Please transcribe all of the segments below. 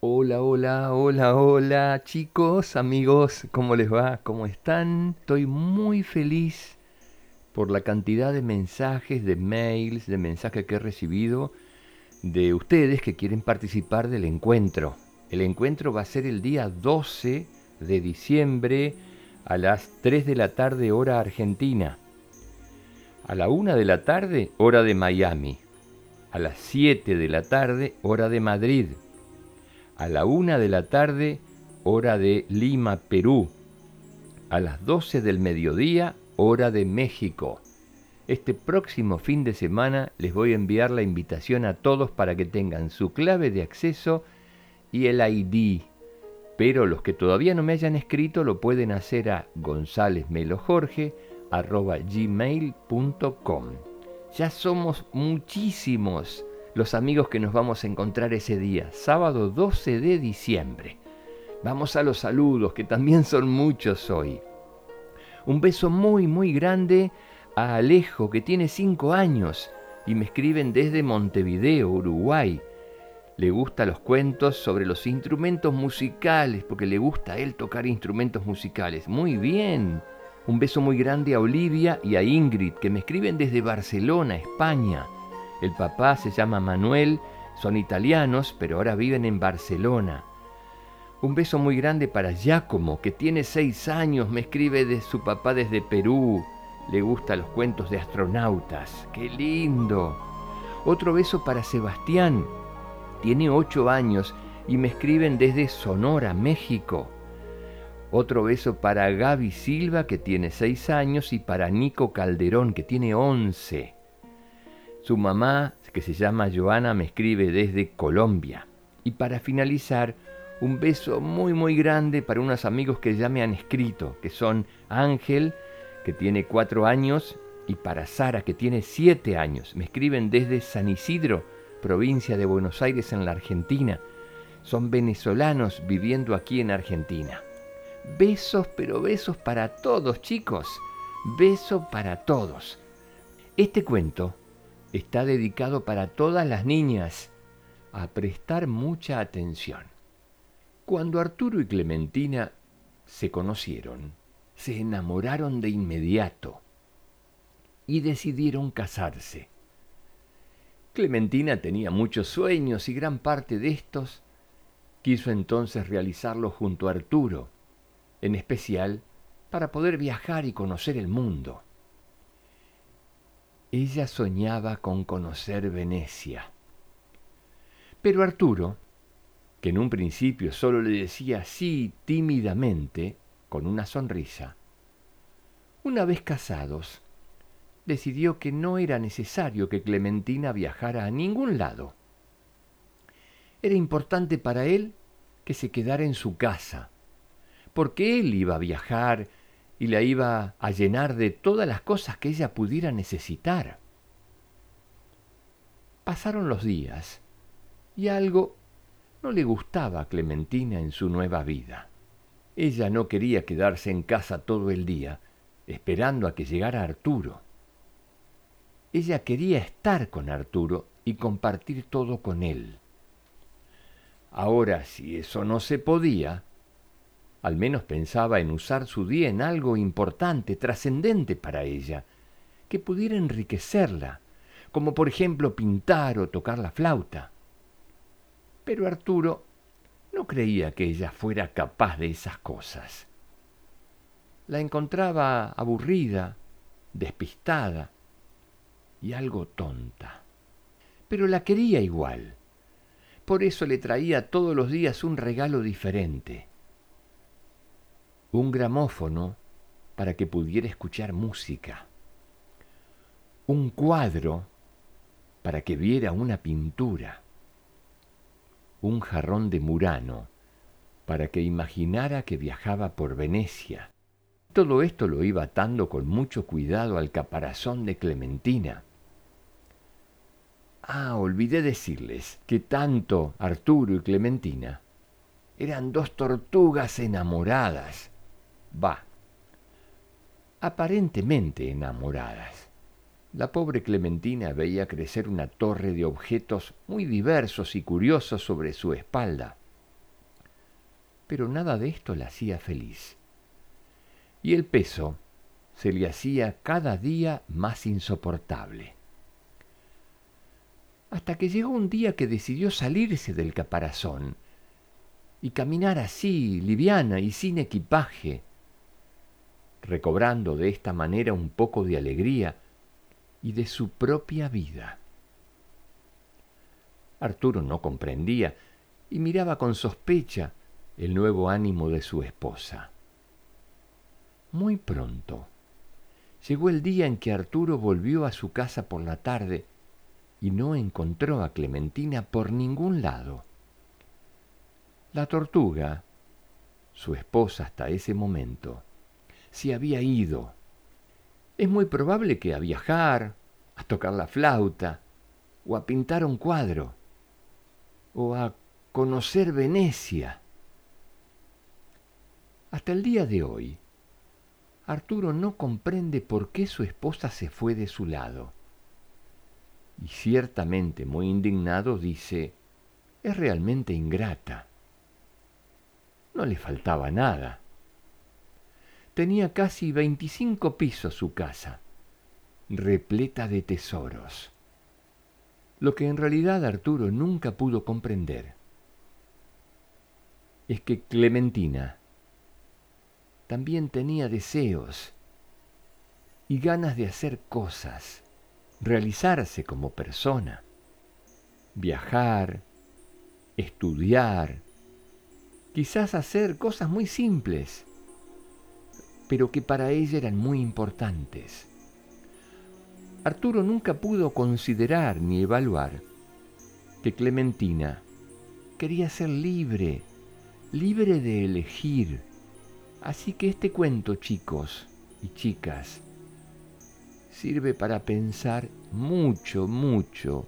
Hola, hola, hola, hola, chicos, amigos, ¿cómo les va? ¿Cómo están? Estoy muy feliz por la cantidad de mensajes, de mails, de mensajes que he recibido de ustedes que quieren participar del encuentro. El encuentro va a ser el día 12 de diciembre a las 3 de la tarde hora argentina, a la 1 de la tarde hora de Miami, a las 7 de la tarde hora de Madrid, a la 1 de la tarde hora de Lima, Perú, a las 12 del mediodía hora de México. Este próximo fin de semana les voy a enviar la invitación a todos para que tengan su clave de acceso y el ID. Pero los que todavía no me hayan escrito lo pueden hacer a gonzalezmelojorge.gmail.com. Ya somos muchísimos los amigos que nos vamos a encontrar ese día, sábado 12 de diciembre. Vamos a los saludos, que también son muchos hoy. Un beso muy, muy grande a Alejo, que tiene 5 años, y me escriben desde Montevideo, Uruguay. Le gustan los cuentos sobre los instrumentos musicales, porque le gusta a él tocar instrumentos musicales. Muy bien. Un beso muy grande a Olivia y a Ingrid, que me escriben desde Barcelona, España. El papá se llama Manuel, son italianos, pero ahora viven en Barcelona. Un beso muy grande para Giacomo, que tiene seis años, me escribe de su papá desde Perú. Le gustan los cuentos de astronautas. ¡Qué lindo! Otro beso para Sebastián. Tiene ocho años y me escriben desde Sonora, México. Otro beso para Gaby Silva, que tiene seis años, y para Nico Calderón, que tiene once. Su mamá, que se llama Joana, me escribe desde Colombia. Y para finalizar, un beso muy muy grande para unos amigos que ya me han escrito, que son Ángel, que tiene cuatro años, y para Sara, que tiene siete años. Me escriben desde San Isidro, provincia de Buenos Aires, en la Argentina. Son venezolanos viviendo aquí en Argentina. Besos, pero besos para todos, chicos. Beso para todos. Este cuento está dedicado para todas las niñas. A prestar mucha atención. Cuando Arturo y Clementina se conocieron, se enamoraron de inmediato y decidieron casarse. Clementina tenía muchos sueños y gran parte de estos quiso entonces realizarlos junto a Arturo, en especial para poder viajar y conocer el mundo. Ella soñaba con conocer Venecia. Pero Arturo que en un principio solo le decía sí tímidamente, con una sonrisa, una vez casados, decidió que no era necesario que Clementina viajara a ningún lado. Era importante para él que se quedara en su casa, porque él iba a viajar y la iba a llenar de todas las cosas que ella pudiera necesitar. Pasaron los días y algo no le gustaba a Clementina en su nueva vida. Ella no quería quedarse en casa todo el día, esperando a que llegara Arturo. Ella quería estar con Arturo y compartir todo con él. Ahora, si eso no se podía, al menos pensaba en usar su día en algo importante, trascendente para ella, que pudiera enriquecerla, como por ejemplo pintar o tocar la flauta. Pero Arturo no creía que ella fuera capaz de esas cosas. La encontraba aburrida, despistada y algo tonta. Pero la quería igual. Por eso le traía todos los días un regalo diferente. Un gramófono para que pudiera escuchar música. Un cuadro para que viera una pintura un jarrón de Murano para que imaginara que viajaba por Venecia. Todo esto lo iba atando con mucho cuidado al caparazón de Clementina. Ah, olvidé decirles que tanto Arturo y Clementina eran dos tortugas enamoradas. Va, aparentemente enamoradas. La pobre Clementina veía crecer una torre de objetos muy diversos y curiosos sobre su espalda. pero nada de esto la hacía feliz. Y el peso se le hacía cada día más insoportable. Hasta que llegó un día que decidió salirse del caparazón y caminar así, liviana y sin equipaje, recobrando de esta manera un poco de alegría y de su propia vida. Arturo no comprendía y miraba con sospecha el nuevo ánimo de su esposa. Muy pronto llegó el día en que Arturo volvió a su casa por la tarde y no encontró a Clementina por ningún lado. La tortuga, su esposa hasta ese momento, se había ido. Es muy probable que a viajar, a tocar la flauta, o a pintar un cuadro, o a conocer Venecia. Hasta el día de hoy, Arturo no comprende por qué su esposa se fue de su lado. Y ciertamente muy indignado dice, es realmente ingrata. No le faltaba nada. Tenía casi veinticinco pisos su casa, repleta de tesoros. Lo que en realidad Arturo nunca pudo comprender es que Clementina también tenía deseos y ganas de hacer cosas, realizarse como persona, viajar, estudiar, quizás hacer cosas muy simples, pero que para ella eran muy importantes. Arturo nunca pudo considerar ni evaluar que Clementina quería ser libre, libre de elegir. Así que este cuento, chicos y chicas, sirve para pensar mucho, mucho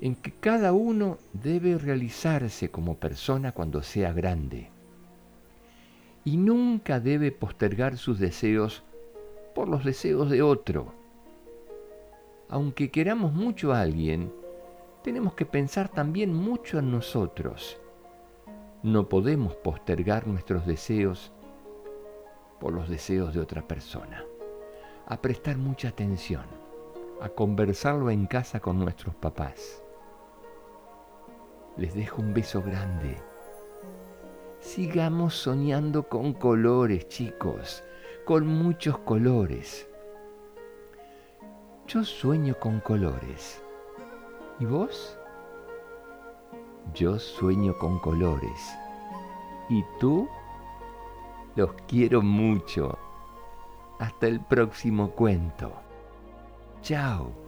en que cada uno debe realizarse como persona cuando sea grande y nunca debe postergar sus deseos por los deseos de otro. Aunque queramos mucho a alguien, tenemos que pensar también mucho en nosotros no podemos postergar nuestros deseos por los deseos de otra persona. A prestar mucha atención, a conversarlo en casa con nuestros papás. Les dejo un beso grande. Sigamos soñando con colores, chicos, con muchos colores. Yo sueño con colores. ¿Y vos? Yo sueño con colores. ¿Y tú? Los quiero mucho. Hasta el próximo cuento. Chao.